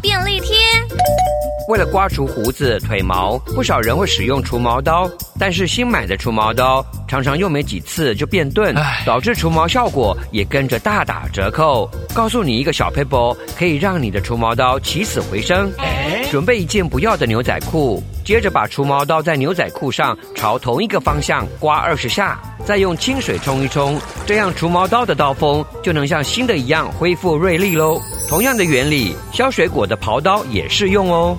便利贴。为了刮除胡子、腿毛，不少人会使用除毛刀，但是新买的除毛刀常常用没几次就变钝，导致除毛效果也跟着大打折扣。告诉你一个小撇步，可以让你的除毛刀起死回生。准备一件不要的牛仔裤，接着把除毛刀在牛仔裤上朝同一个方向刮二十下，再用清水冲一冲，这样除毛刀的刀锋就能像新的一样恢复锐利喽。同样的原理，削水果的刨刀也适用哦。